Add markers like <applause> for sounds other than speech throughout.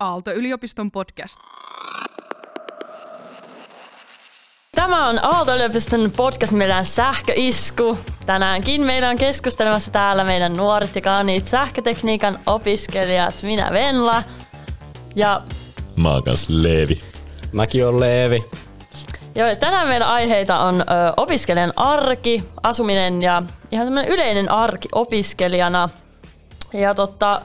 Aalto-yliopiston podcast. Tämä on Aalto-yliopiston podcast nimeltään Sähköisku. Tänäänkin meillä on keskustelemassa täällä meidän nuoret ja kauniit sähkötekniikan opiskelijat. Minä Venla ja Mä oon kans Leevi. Mäkin on Leevi. Joo, ja tänään meidän aiheita on ö, opiskelijan arki, asuminen ja ihan tämmöinen yleinen arki opiskelijana. Ja totta,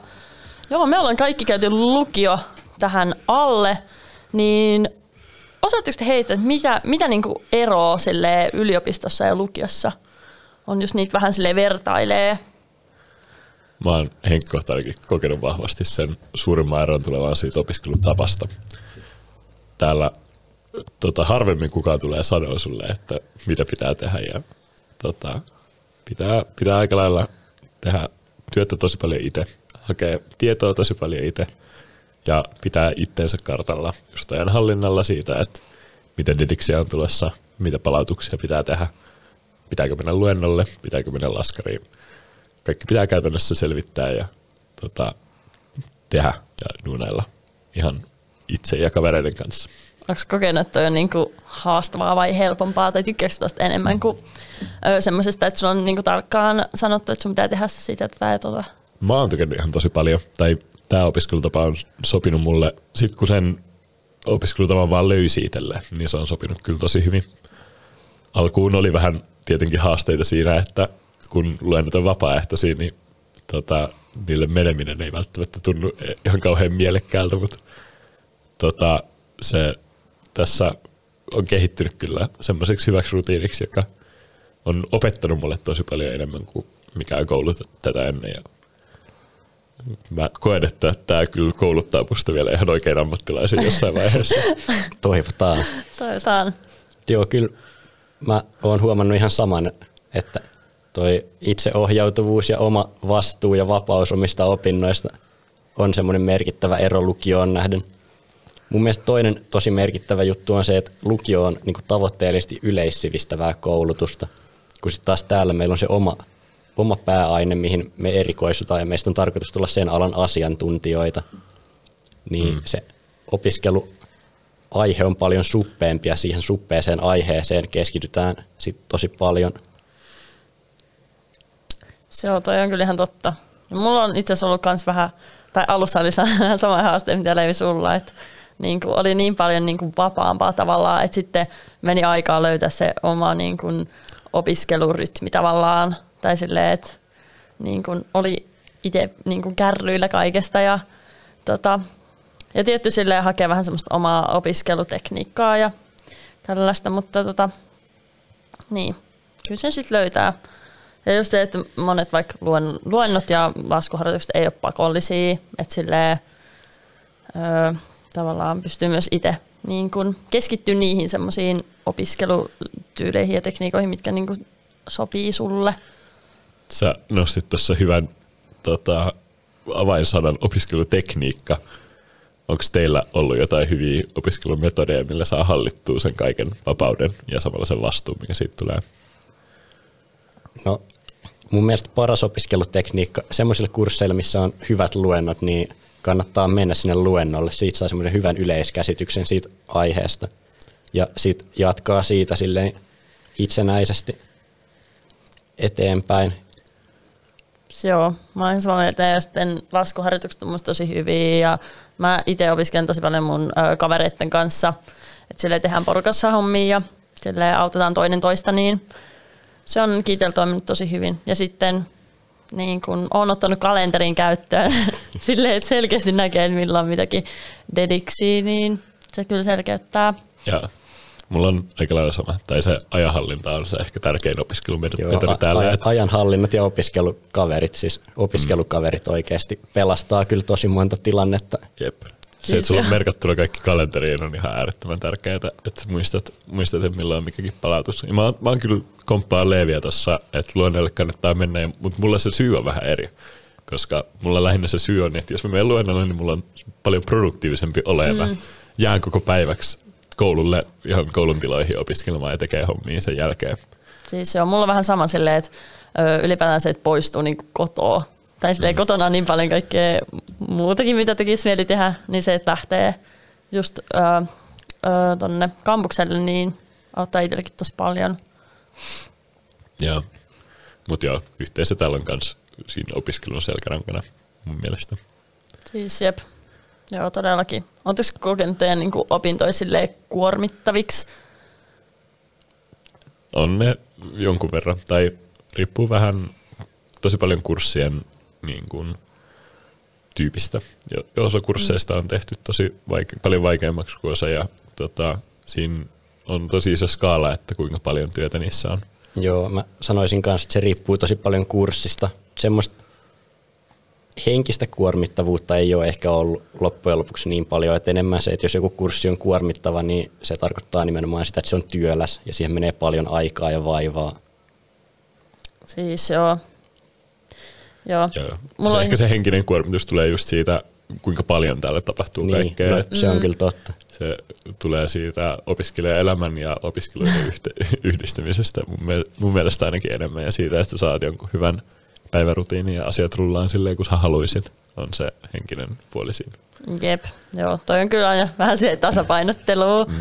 joo, me ollaan kaikki käyty lukio tähän alle, niin osaatteko te heitä, että mitä, mitä niinku eroa sille yliopistossa ja lukiossa on, jos niitä vähän sille vertailee? Mä oon henkkohtaisesti kokenut vahvasti sen suurimman eron tulevan siitä opiskelutapasta. Täällä tota, harvemmin kukaan tulee sanoa sulle, että mitä pitää tehdä ja tota, pitää, pitää aika lailla tehdä työtä tosi paljon itse, hakea tietoa tosi paljon itse ja pitää itteensä kartalla just ajan hallinnalla siitä, että miten dediksiä on tulossa, mitä palautuksia pitää tehdä, pitääkö mennä luennolle, pitääkö mennä laskariin. Kaikki pitää käytännössä selvittää ja tota, tehdä ja duunailla ihan itse ja kavereiden kanssa. Onko kokenut, että on niinku haastavaa vai helpompaa, tai tykkääkö tuosta enemmän kuin semmoisesta, että sulla on niinku tarkkaan sanottu, että sun pitää tehdä sitä ja tota? Mä oon tykännyt ihan tosi paljon, tai tämä opiskelutapa on sopinut mulle, sit kun sen opiskelutavan vaan löysi itselle, niin se on sopinut kyllä tosi hyvin. Alkuun oli vähän tietenkin haasteita siinä, että kun luennot on vapaaehtoisia, niin tota, niille meneminen ei välttämättä tunnu ihan kauhean mielekkäältä, mutta tota, se tässä on kehittynyt kyllä semmoiseksi hyväksi rutiiniksi, joka on opettanut mulle tosi paljon enemmän kuin mikään koulu tätä ennen. Ja mä koen, että tämä kyllä kouluttaa musta vielä ihan oikein ammattilaisen jossain vaiheessa. <laughs> Toivotaan. Toivotaan. Joo, kyllä mä oon huomannut ihan saman, että toi itseohjautuvuus ja oma vastuu ja vapaus omista opinnoista on semmoinen merkittävä ero lukioon nähden. Mun mielestä toinen tosi merkittävä juttu on se, että lukio on niin tavoitteellisesti yleissivistävää koulutusta, kun sitten taas täällä meillä on se oma, oma pääaine, mihin me erikoistutaan ja meistä on tarkoitus tulla sen alan asiantuntijoita. Niin mm. se opiskelu aihe on paljon suppeempi ja siihen suppeeseen aiheeseen keskitytään sit tosi paljon. Se on, toi on kyllä ihan totta. Ja mulla on itse asiassa ollut kans vähän, tai alussa oli <laughs> sama haaste, mitä Leivi sulla, että niin kuin oli niin paljon niin kuin vapaampaa tavallaan, että sitten meni aikaa löytää se oma niin kuin opiskelurytmi tavallaan, tai silleen, että niin kuin oli itse niin kuin kärryillä kaikesta ja, tota, ja tietty silleen hakea vähän semmoista omaa opiskelutekniikkaa ja tällaista, mutta tota, niin, kyllä sen sitten löytää. Ja just se, että monet vaikka luennot ja laskuharjoitukset ei ole pakollisia, että silleen, öö, tavallaan pystyy myös itse niin kun keskittyä niihin semmoisiin opiskelutyyleihin ja tekniikoihin, mitkä niin kun sopii sulle. Sä nostit tuossa hyvän tota, avainsanan opiskelutekniikka. Onko teillä ollut jotain hyviä opiskelumetodeja, millä saa hallittua sen kaiken vapauden ja samalla sen vastuun, mikä siitä tulee? No, mun mielestä paras opiskelutekniikka semmoisille kursseille, missä on hyvät luennot, niin kannattaa mennä sinne luennolle. Siitä saa semmoinen hyvän yleiskäsityksen siitä aiheesta. Ja sitten jatkaa siitä silleen itsenäisesti eteenpäin. Joo, mä olen samaa mieltä ja sitten laskuharjoitukset on tosi hyviä ja mä itse opiskelen tosi paljon mun ö, kavereiden kanssa, että sille tehdään porukassa hommia ja sille autetaan toinen toista, niin se on kiitellä toiminut tosi hyvin. Ja sitten niin kun olen ottanut kalenterin käyttöön <laughs> silleen, että selkeästi näkee, milloin mitäkin dediksi, niin se kyllä selkeyttää. Ja mulla on aika lailla sama, tai se ajanhallinta on se ehkä tärkein opiskelumetodi Joo, täällä. Aj- ajanhallinnat ja opiskelukaverit, siis opiskelukaverit mm. oikeasti pelastaa kyllä tosi monta tilannetta. Jep. Se, että sulla on merkattuna kaikki kalenteriin on ihan äärettömän tärkeää, että sä muistat, muistat että milloin on mikäkin palautus. Ja mä, oon, mä oon kyllä komppaan Leeviä tuossa, että luennolle kannattaa mennä, mutta mulla se syy on vähän eri. Koska mulla lähinnä se syy on, että jos mä menen luennolle, niin mulla on paljon produktiivisempi oleva. Mm. Jään koko päiväksi koululle ihan koulun tiloihin opiskelemaan ja tekee hommia sen jälkeen. Siis se on mulla vähän sama silleen, että ylipäätään se, että poistuu niin kotoa tai silleen Mm. kotona on niin paljon kaikkea muutakin, mitä tekisi mieli tehdä, niin se, että lähtee just öö, öö, tonne kampukselle, niin auttaa itsellekin tosi paljon. Joo. Mutta joo, yhteisö täällä on kans siinä opiskelun selkärankana mun mielestä. Siis jep. Joo, todellakin. Oletteko kokenut teidän niin opintoja kuormittaviksi? On ne jonkun verran, tai riippuu vähän tosi paljon kurssien niin kuin, tyypistä. Jo- Osa kursseista on tehty tosi vaike- paljon vaikeammaksi kuin osa, ja tota, siinä on tosi iso skaala, että kuinka paljon työtä niissä on. Joo, mä sanoisin kanssa, että se riippuu tosi paljon kurssista. Semmoista henkistä kuormittavuutta ei ole ehkä ollut loppujen lopuksi niin paljon, että enemmän se, että jos joku kurssi on kuormittava, niin se tarkoittaa nimenomaan sitä, että se on työläs ja siihen menee paljon aikaa ja vaivaa. Siis joo. Joo. Ja Mulla se on- ehkä se henkinen kuormitus tulee just siitä, kuinka paljon täällä tapahtuu Niin, kaikkea. no, se on kyllä totta. se tulee siitä opiskelijaelämän ja opiskeluiden <laughs> yhte- yhdistämisestä mun, miel- mun mielestä ainakin enemmän ja siitä, että sä saat jonkun hyvän päivärutiinin ja asiat rullaan silleen, kun sä haluisit, on se henkinen puoli siinä. Jep. Joo, toi on kyllä aina vähän se tasapainottelu. Mm.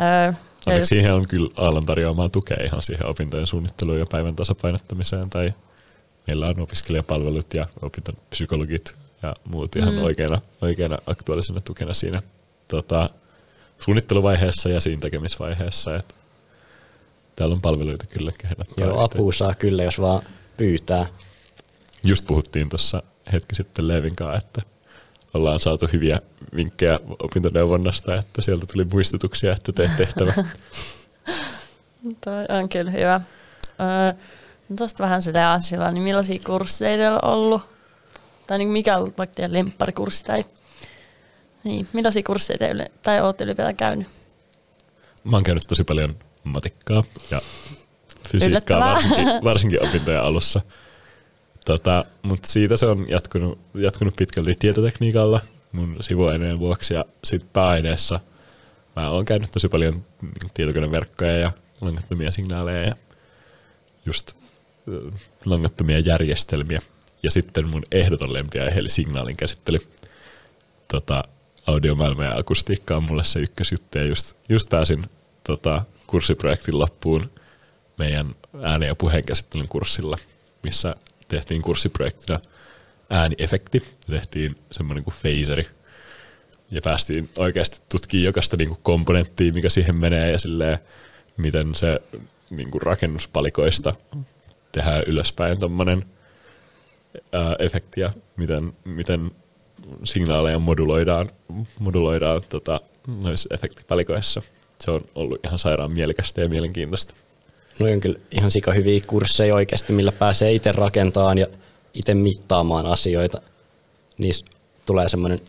Öö, Onneksi just- siihen on kyllä Aallon tarjoamaa tukea ihan siihen opintojen suunnitteluun ja päivän tasapainottamiseen tai meillä on opiskelijapalvelut ja opintopsykologit ja muut ihan mm. oikeana, oikeana aktuaalisena tukena siinä tota, suunnitteluvaiheessa ja siinä tekemisvaiheessa. Että täällä on palveluita kyllä. Joo, apua saa kyllä, jos vaan pyytää. Just puhuttiin tuossa hetki sitten Leevin kanssa, että ollaan saatu hyviä vinkkejä opintoneuvonnasta, että sieltä tuli muistutuksia, että teet tehtävä. <laughs> Toi on kyllä hyvä. Öö, no tosta vähän sille asialla, niin millaisia kursseja teillä on ollut? Tai niin mikä on ollut vaikka teidän lemparikurssi? Tai, niin, millaisia kursseja te yle, tai olette ylipäätään käynyt? Mä oon käynyt tosi paljon matikkaa ja fysiikkaa, varsinkin, <laughs> varsinkin opintojen alussa. Tota, Mutta siitä se on jatkunut, jatkunut pitkälti tietotekniikalla mun sivuaineen vuoksi ja sitten pääaineessa mä oon käynyt tosi paljon tietokoneverkkoja ja langattomia signaaleja ja just ö, langattomia järjestelmiä. Ja sitten mun ehdoton lempiaihe eli signaalin käsittely. Tota, audiomaailma ja akustiikka on mulle se ykkösjuttu ja just, just pääsin tota, kurssiprojektin loppuun meidän äänen ja puheenkäsittelyn kurssilla, missä tehtiin kurssiprojektina ääniefekti. Tehtiin semmoinen kuin phaseri. Ja päästiin oikeasti tutkimaan jokaista niin kuin komponenttia, mikä siihen menee ja silleen, miten se niin kuin rakennuspalikoista tehdään ylöspäin tommonen ää, efekti ja miten, miten signaaleja moduloidaan, moduloidaan tota, noissa efektipalikoissa. Se on ollut ihan sairaan mielekästä ja mielenkiintoista. No on kyllä ihan sika hyviä kursseja oikeasti, millä pääsee itse rakentamaan ja itse mittaamaan asioita. Niissä tulee semmoinen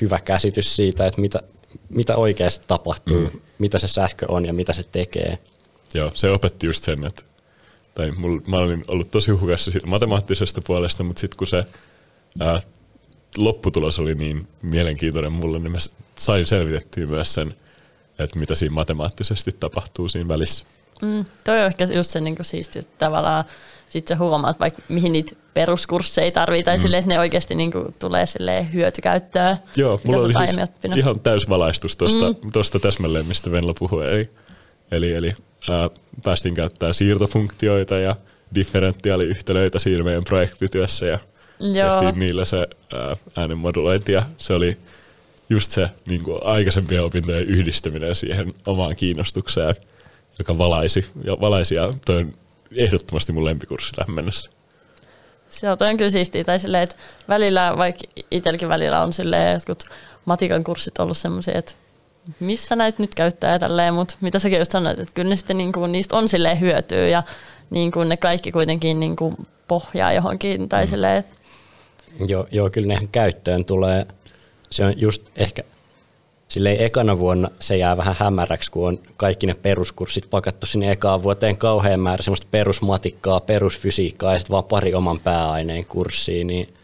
hyvä käsitys siitä, että mitä, mitä oikeasti tapahtuu, mm. mitä se sähkö on ja mitä se tekee. Joo, se opetti just sen, että tai mul, mä olin ollut tosi hukassa siitä matemaattisesta puolesta, mutta sitten kun se ää, lopputulos oli niin mielenkiintoinen mulle, niin mä sain selvitettyä myös sen, että mitä siinä matemaattisesti tapahtuu siinä välissä. Mm, toi on ehkä just se niin siisti, että tavallaan sit sä huomaat vaikka mihin niitä peruskursseja tarvii, tai mm. silleen, että ne oikeasti niin tulee silleen hyötykäyttöä. Joo, mulla oli siis oppinut. ihan täysvalaistus tuosta mm. Tosta täsmälleen, mistä Venla puhui. Eli, eli, eli ää, päästiin käyttämään siirtofunktioita ja differentiaaliyhtälöitä siinä meidän projektityössä ja Joo. tehtiin niillä se ää, äänen modulointi ja se oli just se niin kuin aikaisempien opintojen yhdistäminen siihen omaan kiinnostukseen, joka valaisi ja, valaisi ja toi on ehdottomasti mun lempikurssi tähän mennessä. Se on, toi on kyllä siistiä. Tai silleen, että välillä, vaikka itselläkin välillä on silleen jotkut matikan kurssit ollut semmoisia, että missä näitä nyt käyttää ja tälleen, mutta mitä säkin just sanoit, että kyllä ne sitten niin kuin, niistä on silleen hyötyä ja niin kuin ne kaikki kuitenkin niin kuin pohjaa johonkin tai mm. silleen, että Joo, joo, kyllä ne käyttöön tulee. Se on just ehkä silleen ekana vuonna se jää vähän hämäräksi, kun on kaikki ne peruskurssit pakattu sinne ekaan vuoteen kauhean määrä semmoista perusmatikkaa, perusfysiikkaa ja sitten vaan pari oman pääaineen kurssia, niin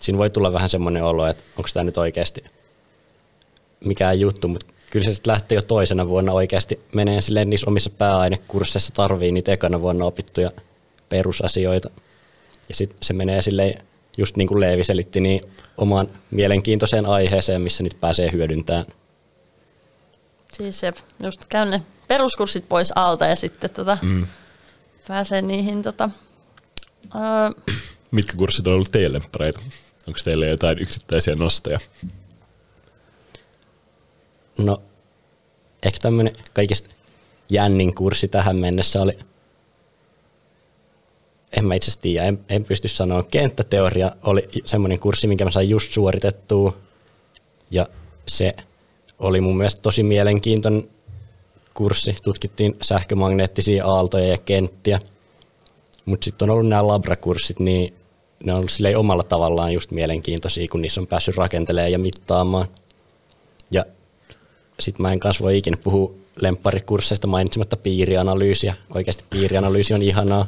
siinä voi tulla vähän semmoinen olo, että onko tämä nyt oikeasti mikään juttu, mutta kyllä se sitten lähtee jo toisena vuonna oikeasti menee silleen niissä omissa pääainekursseissa tarvii niitä ekana vuonna opittuja perusasioita. Ja sitten se menee silleen, just niin kuin Leevi selitti, niin omaan mielenkiintoiseen aiheeseen, missä niitä pääsee hyödyntämään. Siis jep, just käyn ne peruskurssit pois alta ja sitten tota, mm. pääsee niihin tota, öö, Mitkä kurssit on ollut teille lemppareita? Onko teillä jotain yksittäisiä nostoja? No, ehkä tämmöinen kaikista jännin kurssi tähän mennessä oli, en mä itse asiassa tiedä, en, en pysty sanoa. Kenttäteoria oli semmoinen kurssi, minkä mä sain just suoritettua. Ja se oli mun mielestä tosi mielenkiintoinen kurssi. Tutkittiin sähkömagneettisia aaltoja ja kenttiä. Mutta sitten on ollut nämä labrakurssit, niin ne on ollut silleen omalla tavallaan just mielenkiintoisia, kun niissä on päässyt rakentelemaan ja mittaamaan. Ja sitten mä en kanssa voi ikinä puhua lempparikursseista mainitsematta piirianalyysiä. Oikeasti piirianalyysi on ihanaa.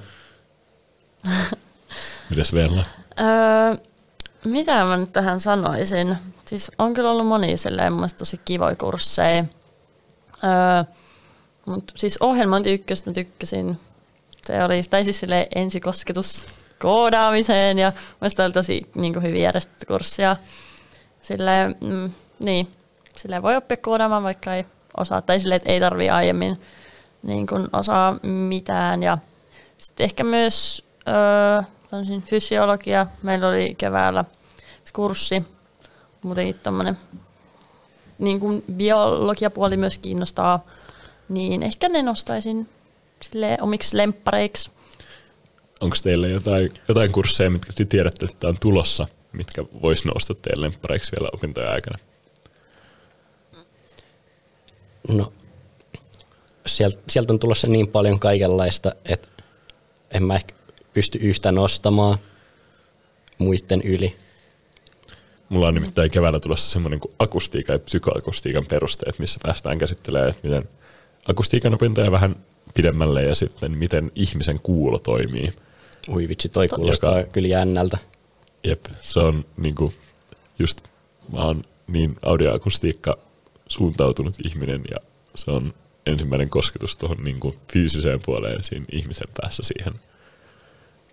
<laughs> Mitäs Venla? öö, mitä mä nyt tähän sanoisin? Siis on kyllä ollut monia silleen mun mielestä tosi kivoja kursseja. Öö, mut siis ohjelmointi ykköstä mä tykkäsin. Se oli, tai siis silleen ensikosketus koodaamiseen ja mielestäni oli tosi niin kuin hyvin järjestetty kurssi. Ja silleen, mm, niin, silleen voi oppia koodaamaan, vaikka ei osaa, tai silleen, että ei tarvii aiemmin niin kuin osaa mitään. Ja sitten ehkä myös öö, fysiologia. Meillä oli keväällä kurssi, muutenkin tämmöinen niin kuin biologiapuoli myös kiinnostaa, niin ehkä ne nostaisin sille omiksi lemppareiksi. Onko teillä jotain, jotain kursseja, mitkä te tiedätte, että on tulossa, mitkä vois nousta teille lemppareiksi vielä opintojen aikana? No, sieltä, sieltä on tulossa niin paljon kaikenlaista, että en mä ehkä pysty yhtä nostamaan muiden yli. Mulla on nimittäin keväällä tulossa semmoinen kuin akustiikan ja psykoakustiikan perusteet, missä päästään käsittelemään, että miten akustiikan opintoja vähän pidemmälle ja sitten miten ihmisen kuulo toimii. Ui vitsi, toi kuulostaa Joka- kyllä jännältä. Jep, se on niinku just, mä oon niin audioakustiikka suuntautunut ihminen ja se on ensimmäinen kosketus tuohon niinku fyysiseen puoleen siinä ihmisen päässä siihen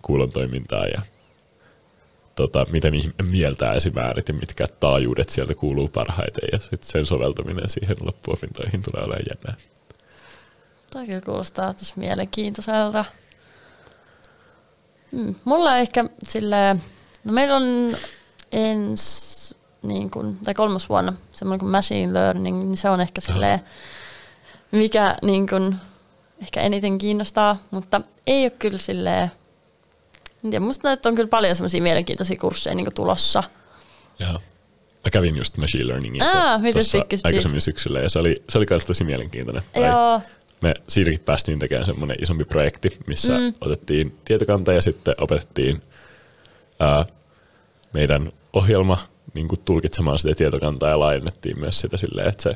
kuulon toimintaan ja tota, miten mieltää esim. äänet ja mitkä taajuudet sieltä kuuluu parhaiten ja sitten sen soveltaminen siihen loppuopintoihin tulee olemaan jännää. Toi kyllä kuulostaa tosi mielenkiintoiselta. Hmm. Mulla ehkä sille, no meillä on ens, niin kuin, tai kolmas vuonna semmoinen kuin machine learning, niin se on ehkä silleen, mikä niin kuin, ehkä eniten kiinnostaa, mutta ei ole kyllä silleen, tiedä, musta näyttää, on kyllä paljon semmoisia mielenkiintoisia kursseja niin tulossa. Joo. Mä kävin just machine learningia Aa, aikaisemmin syksyllä ja se oli, se oli myös tosi mielenkiintoinen. Tai Joo, me siinäkin päästiin tekemään semmoinen isompi projekti, missä mm. otettiin tietokanta ja sitten opetettiin ää, meidän ohjelma niin kuin tulkitsemaan sitä tietokantaa ja laajennettiin myös sitä silleen, että se,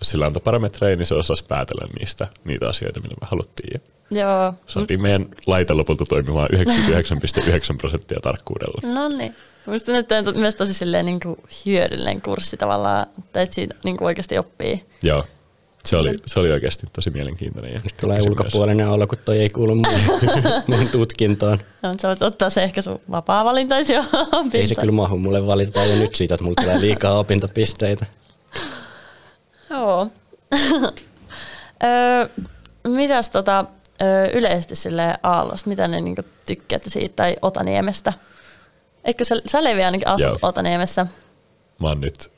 jos sillä antoi parametreja, niin se osasi päätellä niistä niitä asioita, mitä me haluttiin. Ja joo. saatiin meidän laite lopulta toimimaan 99,9 prosenttia tarkkuudella. No niin. Minusta nyt on myös tosi silleen niin kuin hyödyllinen kurssi tavallaan, että et siitä niin kuin oikeasti oppii. Joo, se oli, se oli oikeasti tosi mielenkiintoinen. Ja Nyt tulee ulkopuolinen olo, kun toi ei kuulu mun, <laughs> mun tutkintoon. No, sä voit ottaa se ehkä sun vapaa-valintaisia <laughs> Ei se kyllä mahu mulle valitetaan jo nyt siitä, että mulla tulee liikaa opintopisteitä. Joo. <laughs> Öö, mitäs tota, öö, yleisesti sille Aallosta, mitä ne niinku tykkäätte siitä tai Otaniemestä? Eikö sä, sä Levi ainakin asut Joo. Otaniemessä? Mä oon nyt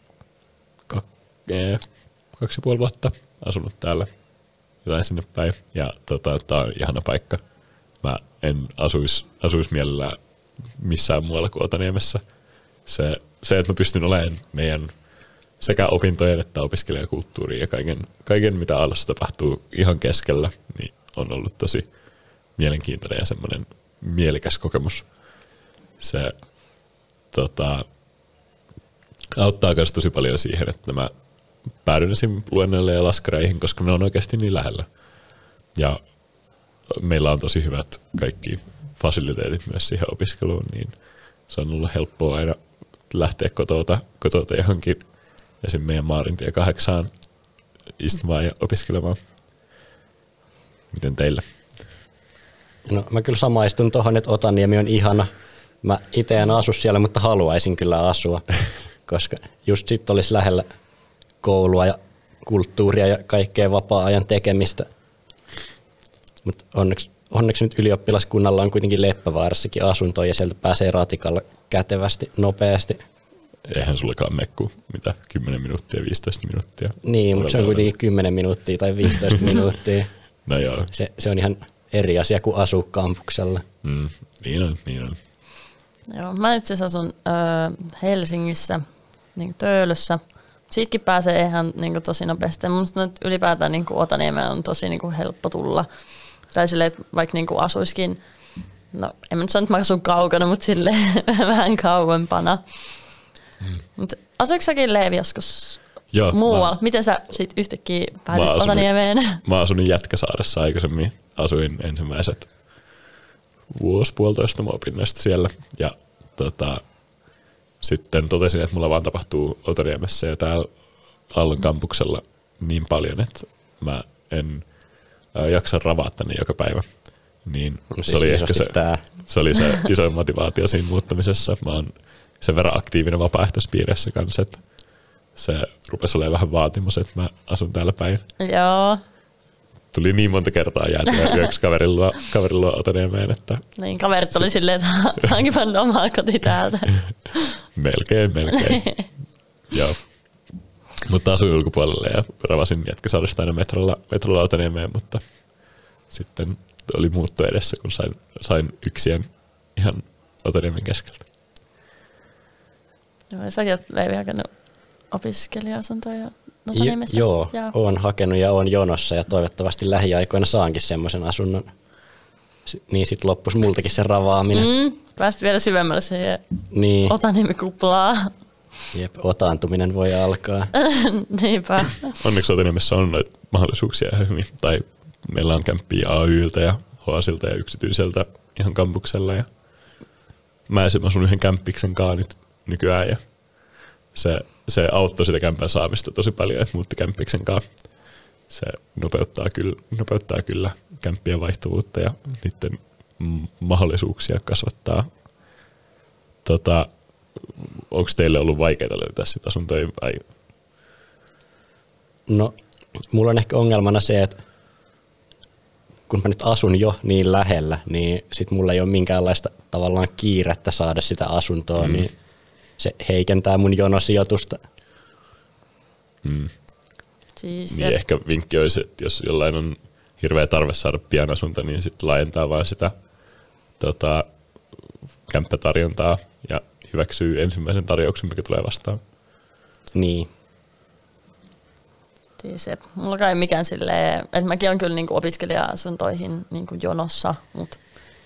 kak, ee, kaksi ja puoli vuotta asunut täällä jotain sinne päin. Ja tota, tää on ihana paikka. Mä en asuis, asuis mielellään missään muualla kuin Otaniemessä. Se, se, että mä pystyn olemaan meidän sekä opintojen että opiskelijakulttuuriin ja kaiken, kaiken mitä Aallossa tapahtuu ihan keskellä, niin on ollut tosi mielenkiintoinen ja semmoinen mielekäs kokemus. Se tota, auttaa myös tosi paljon siihen, että mä päädyn esim. luennoille ja laskareihin, koska ne on oikeasti niin lähellä. Ja meillä on tosi hyvät kaikki fasiliteetit myös siihen opiskeluun, niin se on ollut helppoa aina lähteä kotota, kotota johonkin esim. meidän Maarintie kahdeksaan istumaan ja opiskelemaan. Miten teillä? No, mä kyllä samaistun tuohon, että Otaniemi on ihana. Mä itse en asu siellä, mutta haluaisin kyllä asua, <laughs> koska just sitten olisi lähellä koulua ja kulttuuria ja kaikkea vapaa-ajan tekemistä. Mutta onneksi, onneksi nyt ylioppilaskunnalla on kuitenkin Leppävaarassakin asunto ja sieltä pääsee ratikalla kätevästi, nopeasti. Eihän sullekaan mekku, mitä, 10 minuuttia, 15 minuuttia. Niin, mutta se on kuitenkin 10 minuuttia tai 15 <laughs> minuuttia. No joo, Se, se on ihan eri asia kuin asua kampuksella. mm, niin on, niin on. Joo, mä itse asiassa asun ö, Helsingissä, niin Töölössä. Siitäkin pääsee ihan niin kuin, tosi nopeasti. Mun nyt ylipäätään niin kuin, Otaniemeen on tosi niin kuin, helppo tulla. Tai silleen, että vaikka niin kuin, asuiskin, no en mä nyt sano, että mä asun kaukana, mutta silleen <laughs> vähän kauempana. Mm. Mutta asuiko säkin Leevi joskus Joo, muualla? Mä, Miten sä sit yhtäkkiä asun- Otaniemeen? <laughs> mä asuin Jätkäsaaressa aikaisemmin. Asuin ensimmäiset vuosi puolitoista mä opin näistä siellä. Ja tota, sitten totesin, että mulla vaan tapahtuu Otaniemessä ja täällä Aallon kampuksella niin paljon, että mä en ää, jaksa ravaa tänne joka päivä. Niin No se siis oli ehkä se, tää. se oli se <laughs> isoin motivaatio siinä muuttamisessa. Mä oon sen verran aktiivinen vapaaehtoispiirissä kanssa, että se rupesi olemaan vähän vaatimus, että mä asun täällä päin. Joo, Tuli niin monta kertaa jäätyä <laughs> yöksi kaverin luo, kaverin luo Otaniemeen, että niin kaverit oli silleen, että <laughs> hankipa omaa koti täältä. <laughs> melkein, melkein. Joo. Mutta asuin ulkopuolelle ja ravasin Jätkäsaaresta aina metrolla, metrolla Otaniemeen, mutta sitten oli muutto edessä, kun sain, sain yksien ihan Otaniemen keskeltä. Joo, säkin olet Leivi opiskelija-asuntoja Jo, Otaniemessä. joo, Joo. oon hakenut ja oon jonossa ja toivottavasti lähiaikoina saankin semmoisen asunnon. S- Niin sitten loppus multakin se ravaaminen. Mm. Pääsit vielä syvemmälle siihen Niin, Otaniemi-kuplaa. jep, otaantuminen voi alkaa. <laughs> Niinpä. Onneksi Otaniemessä on noita mahdollisuuksia hyvin. Tai meillä on kämppiä AYltä ja HSilta ja yksityiseltä ihan kampuksella. Ja mä esim. asun yhden kämppiksen kaa nyt nykyään ja se, se auttoi sitä kämpän saamista tosi paljon, että muutti kämppiksen kaa. Se nopeuttaa kyllä, nopeuttaa kyllä kämppien vaihtuvuutta ja niiden mahdollisuuksia kasvattaa. Tota, Onko teille ollut vaikeaa löytää sitä asuntoja vai No, mulla on ehkä ongelmana se, että kun mä nyt asun jo niin lähellä, niin sit mulla ei ole minkäänlaista tavallaan kiirettä saada sitä asuntoa, mm. niin se heikentää mun jonosijoitusta. mm, Siis Niin ehkä vinkki olisi, että jos jollain on hirveä tarve saada pian asunto, niin sitten laajentaa vaan sitä tota, kämppätarjontaa ja hyväksyy ensimmäisen tarjouksen, mikä tulee vastaan. Niin, Siis se, mulla ei mikään silleen, että mäkin on kyllä niinku opiskelija-asuntoihin niinku jonossa, mutta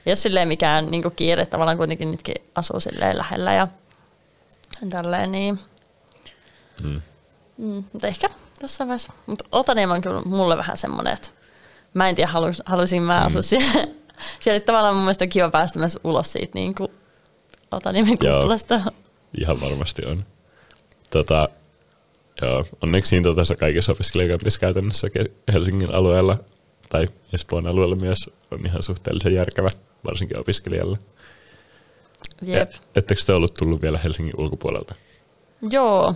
jos silleen mikään niinku kiire, tavallaan kuitenkin nytkin asuu silleen lähellä ja tälleen, niin Mm. mm, mutta ehkä jossain vaiheessa. Mutta Otaniemi on kyllä mulle vähän semmoinen, että mä en tiedä, halus, halusin mä asua siellä. <laughs> siellä tavallaan mun mielestä on kiva päästä myös ulos siitä niinku Otaniemen Joo. kuplasta. Ihan varmasti on. Tota, joo, onneksi hinta tässä kaikissa opiskelijakämpissä käytännössä Helsingin alueella tai Espoon alueella myös on ihan suhteellisen järkevä, varsinkin opiskelijalle. Jep. Ja, ettekö te ollut tullut vielä Helsingin ulkopuolelta? Joo.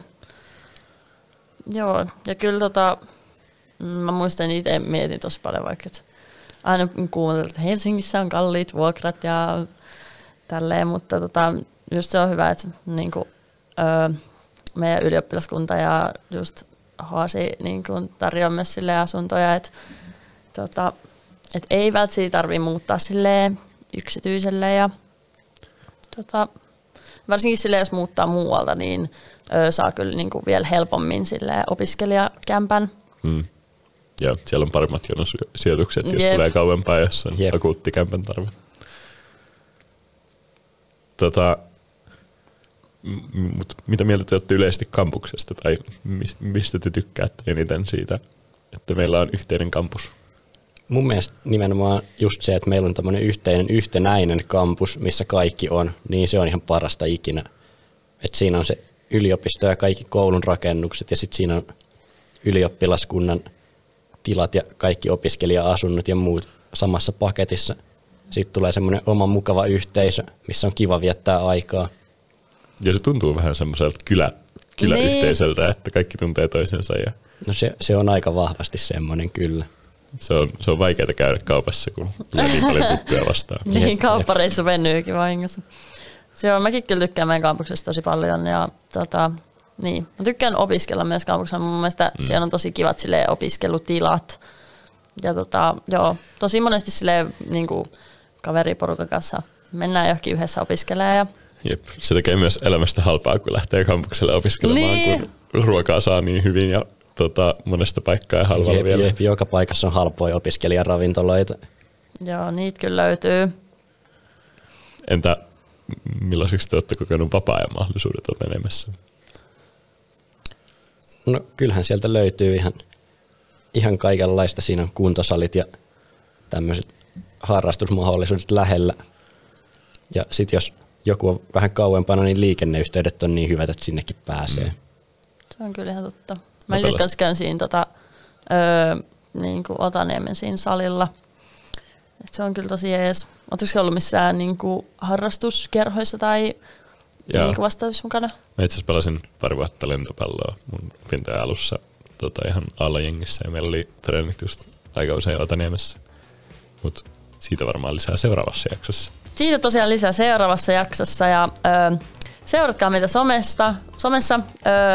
Joo, ja kyllä tota, mm, mä muistan itse mietin tosi paljon vaikka, että aina kuunneltiin, että Helsingissä on kalliit vuokrat ja tälleen, mutta tota, just se on hyvä, että niin kuin, öö, meidän ylioppilaskunta ja just Hoasi niin kuin tarjoaa myös sille asuntoja, että tota, et ei välttämättä tarvitse muuttaa silleen yksityiselle ja tota, varsinkin sille, jos muuttaa muualta, niin ö, saa kyllä niin kuin vielä helpommin sille opiskelijakämpän. Mm. Ja siellä on paremmat jonosijoitukset, jos Jep. tulee kauempaa, jos on Jep. akuutti kämpän tarve. Tota, mut mitä mieltä te olette yleisesti kampuksesta, tai mis- mistä te tykkäätte eniten siitä, että meillä on yhteinen kampus? Mun mielestä nimenomaan just se, että meillä on tämmöinen yhteinen, yhtenäinen kampus, missä kaikki on, niin se on ihan parasta ikinä. Et siinä on se yliopisto ja kaikki koulun rakennukset ja sitten siinä on ylioppilaskunnan tilat ja kaikki opiskelija-asunnot ja muut samassa paketissa. Sitten tulee semmoinen oma mukava yhteisö, missä on kiva viettää aikaa. Ja se tuntuu vähän semmoiselta kylä, kyläyhteisöltä, niin. että kaikki tuntee toisensa. Ja no se, se on aika vahvasti semmoinen kyllä. Se on, se on vaikeaa käydä kaupassa, kun tulee niin paljon tuttuja vastaan. <laughs> niin, kauppareissa venyykin vahingossa. Se on, mäkin kyllä tykkään meidän kampuksesta tosi paljon ja tota, niin. Mä tykkään opiskella myös kampuksessa. Mun mielestä mm. siellä on tosi kivat sille opiskelutilat. Ja tota, joo, tosi monesti sille niin kuin kaveriporukan kanssa mennään johonkin yhdessä opiskelemaan. Ja... Jep, se tekee myös elämästä halpaa, kun lähtee kampukselle opiskelemaan, niin. kun ruokaa saa niin hyvin ja tota, monesta paikkaa ja halvalla jep, vielä. Jep, joka paikassa on halpoja opiskelijaravintoloita. Joo, niitä kyllä löytyy. Entä millaiseksi te olette kokenut vapaa-ajan mahdollisuudet on menemässä? No kyllähän sieltä löytyy ihan, ihan kaikenlaista. Siinä on kuntosalit ja tämmöiset harrastusmahdollisuudet lähellä. Ja sitten jos joku on vähän kauempana, niin liikenneyhteydet on niin hyvät, että sinnekin pääsee. Mm. Se on kyllä ihan totta. Mä kanssa käyn siinä tota, öö, niin kuin Otaniemen siinä salilla. Et se on kyllä tosi jees. Oletko ollut missään niin kuin harrastuskerhoissa tai niin vastaavissa mukana? Mä itse asiassa pelasin pari vuotta lentopalloa mun pintojen alussa tota, ihan alla jengissä ja meillä oli treenit just aika usein Otaniemessä. Mutta siitä varmaan lisää seuraavassa jaksossa. Siitä tosiaan lisää seuraavassa jaksossa ja ö, seuratkaa meitä somesta, somessa ö,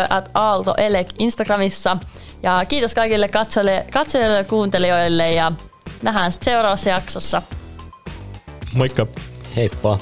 at Aalto Elek Instagramissa. Ja kiitos kaikille katsojille, katsojille ja kuuntelijoille ja nähdään sitten seuraavassa jaksossa. Moikka! Heippa!